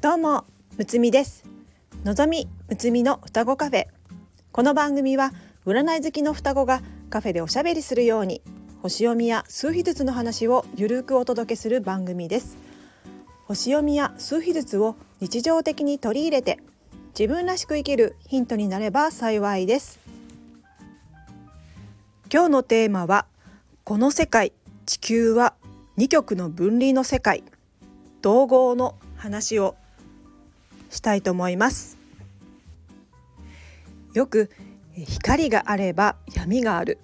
どうもむつみです。のぞみむつみの双子カフェ。この番組は占い好きの双子がカフェでおしゃべりするように星読みや数秘術の話をゆるくお届けする番組です。星読みや数秘術を日常的に取り入れて自分らしく生きるヒントになれば幸いです。今日のテーマはこの世界地球は二極の分離の世界統合の話をしたいと思います。よく光があれば闇がある。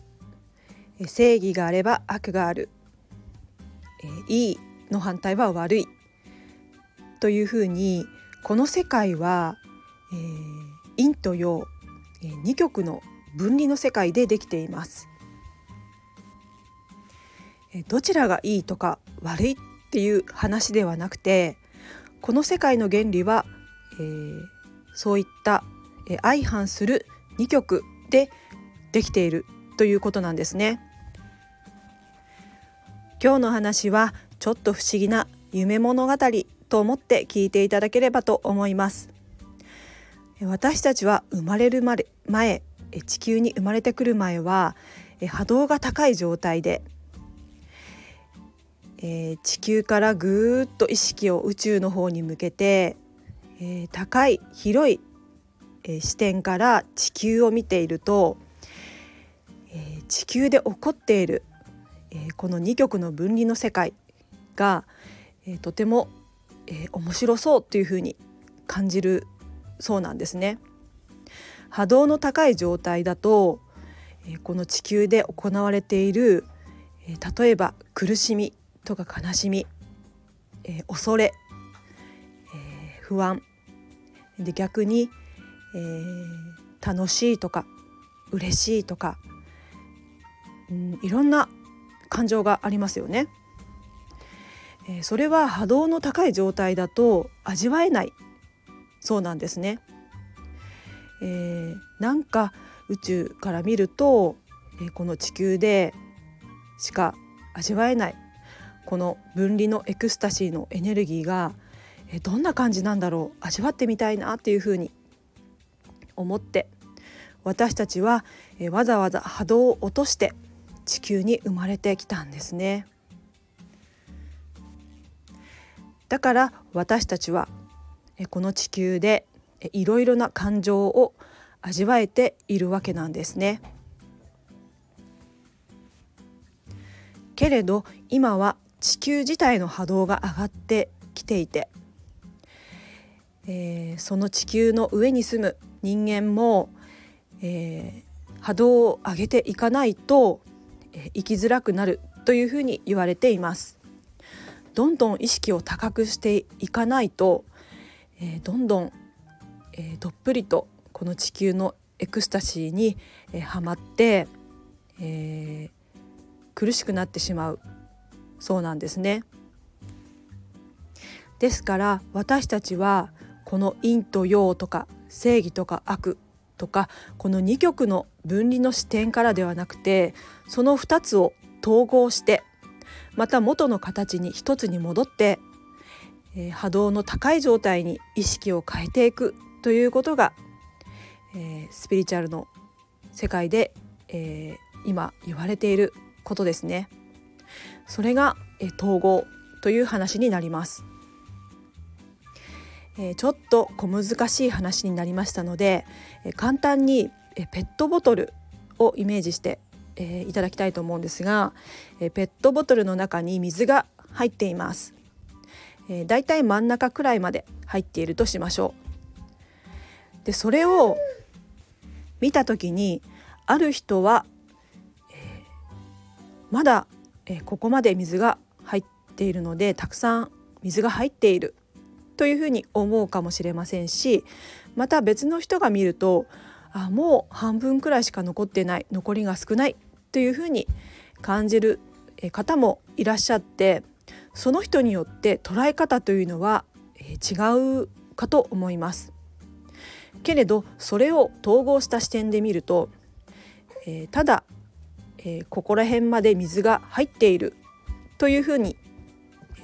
正義があれば悪がある。いいの反対は悪い。というふうにこの世界は、えー、陰と陽、えー、二極の分離の世界でできています。どちらがいいとか悪いっていう話ではなくてこの世界の原理は、えー、そういった、え、相反する2極でできているということなんですね。今日の話はちょっと不思議な夢物語と思って聞いていただければと思います。私たちは生まれる前地球に生まれてくる前は波動が高い状態でえー、地球からぐーっと意識を宇宙の方に向けて、えー、高い広い、えー、視点から地球を見ていると、え地球で起こっている、えこの2極の分離の世界が、えとても、え面白そうというふうに感じるそうなんですね。波動の高い状態だと、えこの地球で行われている、え例えば苦しみとか悲しみ、え、恐れ、不安で逆に、えー、楽しいとか嬉しいとか、うん、いろんな感情がありますよね。えー、それは波動の高い状態だと味わえないそうなんですね。えー、なんか宇宙から見ると、えー、この地球でしか味わえないこの分離のエクスタシーのエネルギーがどんな感じなんだろう？味わってみたいなっていうふうに思って私たちはわざわざ波動を落として地球に生まれてきたんですね。だから私たちはこの地球でいろいろな感情を味わえているわけなんですね。けれど今は地球自体の波動が上がってきていて、えー、その地球の上に住む人間も、えー、波動を上げていかないと、えー、生きづらくなるというふうに言われています。どんどん意識を高くしていかないと、えー、どんどん、えー、どっぷりとこの地球のエクスタシーに、えー、はまって、えー、苦しくなってしまうそうなんですね。ですから私たちはこの陰と陽とか正義とか悪とかこの2極の分離の視点からではなくてその2つを統合してまた元の形に一つに戻って、えー、波動の高い状態に意識を変えていくということが、えー、スピリチュアルの世界で、えー、今言われていることですね。それが、え統合という話になります。えちょっと小難しい話になりましたので、え簡単に、えペットボトルをイメージして、えいただきたいと思うんですが、えペットボトルの中に水が入っています。えだいたい真ん中くらいまで入っているとしましょう。でそれを見た時にある人は、え、まだえここまで水が入っているのでたくさん水が入っているというふうに思うかもしれませんしまた別の人が見るとあもう半分くらいしか残ってない残りが少ないというふうに感じる方もいらっしゃってその人によって捉え方というのは違うかと思います。けれどそれを統合した視点で見ると、え、ただえ、ここら辺まで水が入っているというふうに、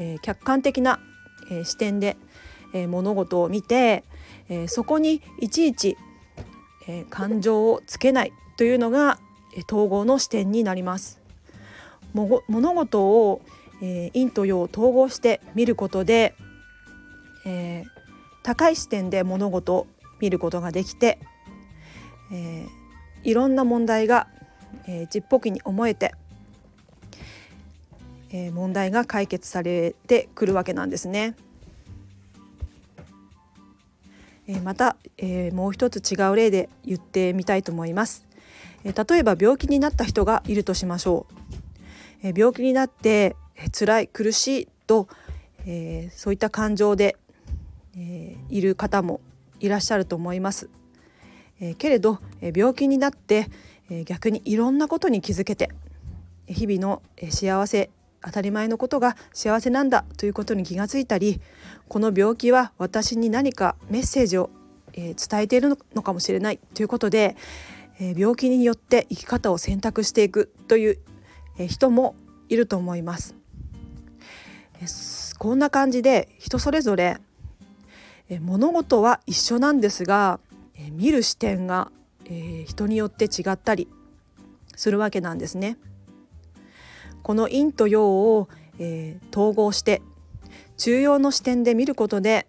え、客観的な、え、視点で、えー、物事を見て、えー、そこにいちいち、えー、感情をつけないというのが、えー、統合の視点になります。も物事を、えー、陰と陽を統合して見ることで、えー、高い視点で物事を見ることができて、えー、いろんな問題が、えー、ちっぽきに思えて、え、問題が解決されてくるわけなんですね。え、また、えー、もう一つ違う例で言ってみたいと思います。えー、例えば病気になった人がいるとしましょう。えー、病気になって、えー、辛い苦しいと、えー、そういった感情で、えー、いる方もいらっしゃると思います。えー、けれど、えー、病気になって、えー、逆にいろんなことに気づけて日々の、え、幸せ当たり前のことが幸せなんだということに気がついたりこの病気は私に何かメッセージを、えー、伝えているのかもしれないということで、えー、病気によって生き方を選択していくという、えー、人もいると思います。えー、こんな感じで人それぞれ、えー、物事は一緒なんですが、えー、見る視点が、えー、人によって違ったりするわけなんですね。この陰と陽を、えー、統合して中庸の視点で見ることで、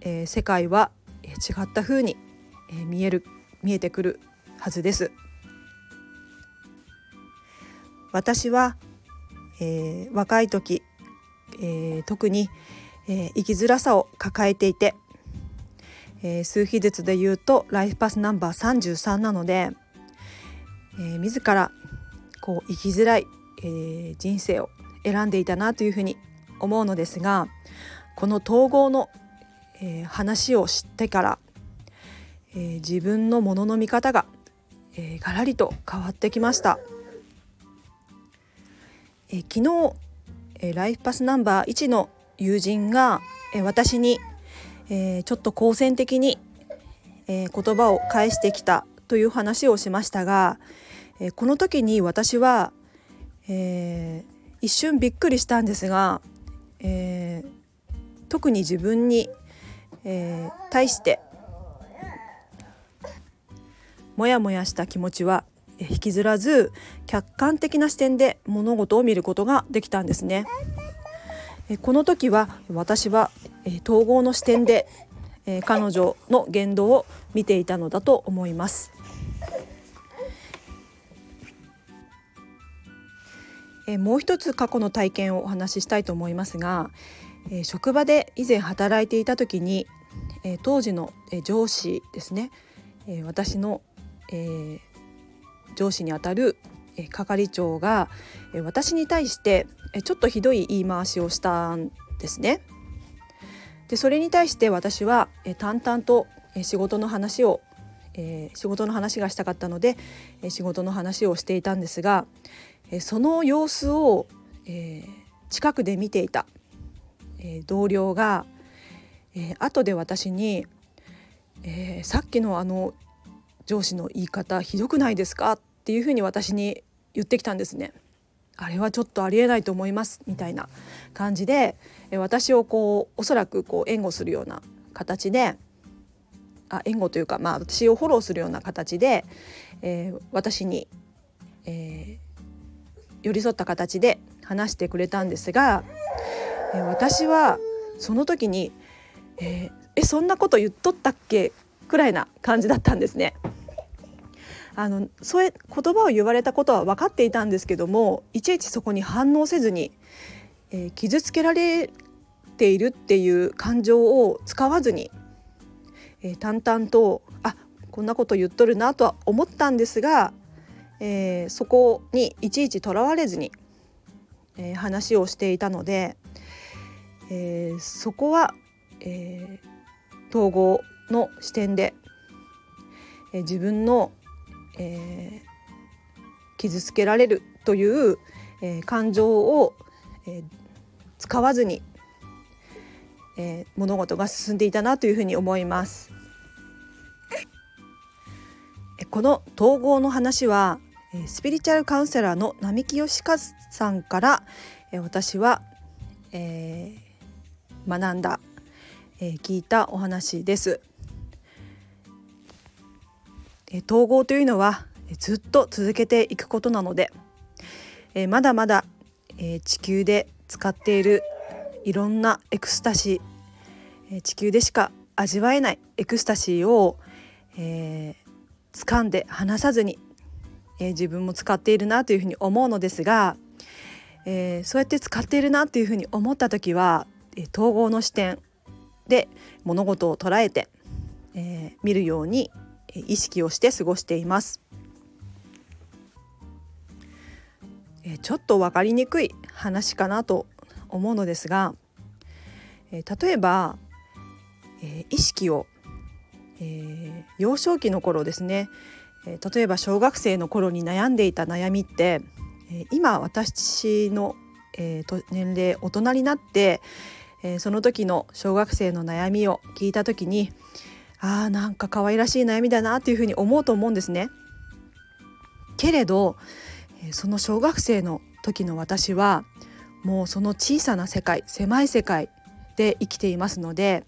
えー、世界は違った風に、えー、見える見えてくるはずです。私は、えー、若い時、えー、特に、えー、生きづらさを抱えていて、えー、数秘術で言うとライフパスナンバー33なので、えー、自らこう生きづらいえー、人生を選んでいたなというふうに思うのですがこの統合の、えー、話を知ってから、えー、自分のものの見方が、えー、ガラリと変わってきました。えー、昨日、えー、ライフパスナンバー1の友人が、えー、私に、えー、ちょっと好戦的に、えー、言葉を返してきたという話をしましたが、えー、この時に私はえー、一瞬びっくりしたんですが、えー、特に自分に、えー、対してモヤモヤした気持ちは引きずらず客観的な視点で物事を見ることができたんですね。この時は私は統合の視点で彼女の言動を見ていたのだと思います。えもう一つ過去の体験をお話ししたいと思いますが、え職場で以前働いていた時に、え当時の、え上司ですね、え私の、え上司にあたる、え係長が、え私に対して、えちょっとひどい言い回しをしたんですね。でそれに対して私は、え淡々と、え仕事の話をえー、仕事の話がしたかったので、え、仕事の話をしていたんですが、えその様子を、え近くで見ていた、え同僚が、え後で私に、えさっきのあの上司の言い方ひどくないですか?」っていうふうに私に言ってきたんですね。あれはちょっとありえないと思いますみたいな感じで私をこうおそらくこう援護するような形であ援護というか、まあ、私をフォローするような形で、えー、私に、えー、寄り添った形で話してくれたんですが、え私はその時に「えー、えそんなこと言っとったっけ?」くらいな感じだったんですね。あのそういう言葉を言われたことは分かっていたんですけどもいちいちそこに反応せずに、えー、傷つけられているっていう感情を使わずに、えー、淡々とあこんなこと言っとるなとは思ったんですがえー、そこにいちいちとらわれずに、えー、話をしていたので、えー、そこは、え統合の視点で、え自分の、え傷つけられるという、え感情を、え使わずに、え物事が進んでいたなというふうに思います。この統合の話はスピリチュアルカウンセラーの並木義和さんから私は、えー、学んだえ聞いたお話です。統合というのはずっと続けていくことなので、えまだまだ、え地球で使っているいろんなエクスタシー、え地球でしか味わえないエクスタシーを、えー、掴んで離さずに、えー、自分も使っているなというふうに思うのですが、えー、そうやって使っているなというふうに思った時は、え統合の視点で物事を捉えて、え見るように意識をして過ごしています。えちょっと分かりにくい話かなと思うのですが、え例えばえー、意識を、えー、幼少期の頃ですね、え、例えば小学生の頃に悩んでいた悩みって、え今私の、え年齢大人になって、えその時の小学生の悩みを聞いた時にあーなんか可愛らしい悩みだなっていうふうに思うと思うんですね。けれどその小学生の時の私はもうその小さな世界狭い世界で生きていますので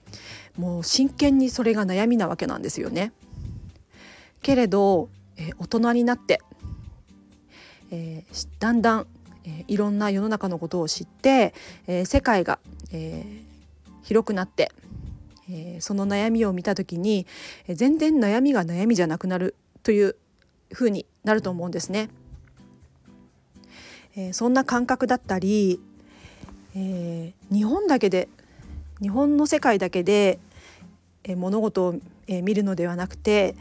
もう真剣にそれが悩みなわけなんですよね。けれど、えー、大人になって、えー、だんだん、えー、いろんな世の中のことを知って、え世界が、え広くなって、えその悩みを見た時に、え全然悩みが悩みじゃなくなるというふうになると思うんですね。えそんな感覚だったり、え日本だけで日本の世界だけで、え物事を、え見るのではなくて、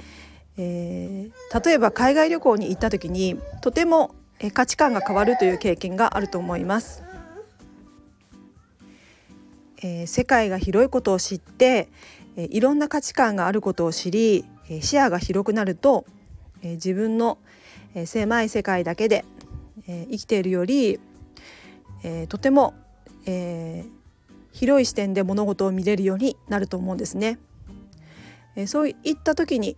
えー、例えば海外旅行に行った時にとても、え価値観が変わるという経験があると思います。えー、世界が広いことを知って、えいろんな価値観があることを知り、え視野が広くなると、え自分の、え狭い世界だけで、え生きているより、えとても、えー、広い視点で物事を見れるようになると思うんですね。えー、そういった時に、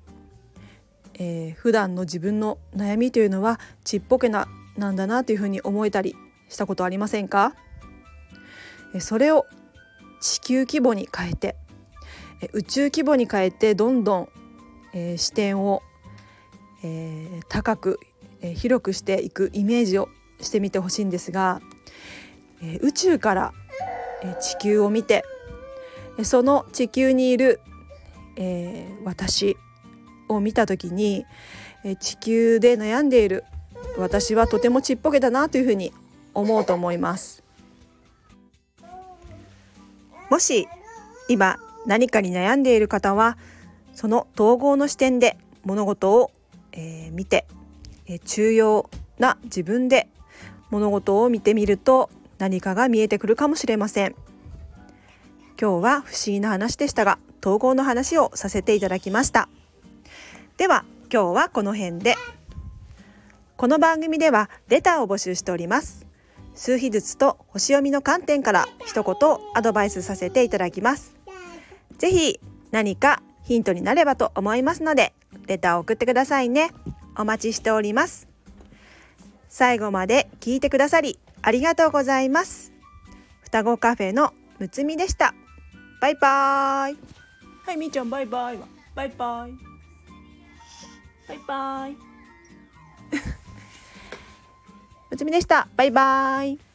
えー、普段の自分の悩みというのはちっぽけななんだなというふうに思えたりしたことありませんか、それを地球規模に変えて、宇宙規模に変えてどんどん、えー、視点を、えー、高く、えー、広くしていくイメージをしてみてほしいんですが、えー、宇宙からえ地球を見てその地球にいる、えー、私を見た時に地球で悩んでいる。私はとてもちっぽけだなというふうに思うと思います。もし今何かに悩んでいる方はその統合の視点で物事を、え、見て、えー、重要な自分で物事を見てみると何かが見えてくるかもしれません。今日は不思議な話でしたが統合の話をさせていただきました。では今日はこの辺でこの番組ではレターを募集しております数秘術と星読みの観点から一言アドバイスさせていただきますぜひ何かヒントになればと思いますのでレターを送ってくださいねお待ちしております最後まで聞いてくださりありがとうございます。双子カフェのむつみでした。バイバーイ。はい、みーちゃんバイバイバイバイ。バイバイ。むつみでした。バイバイ。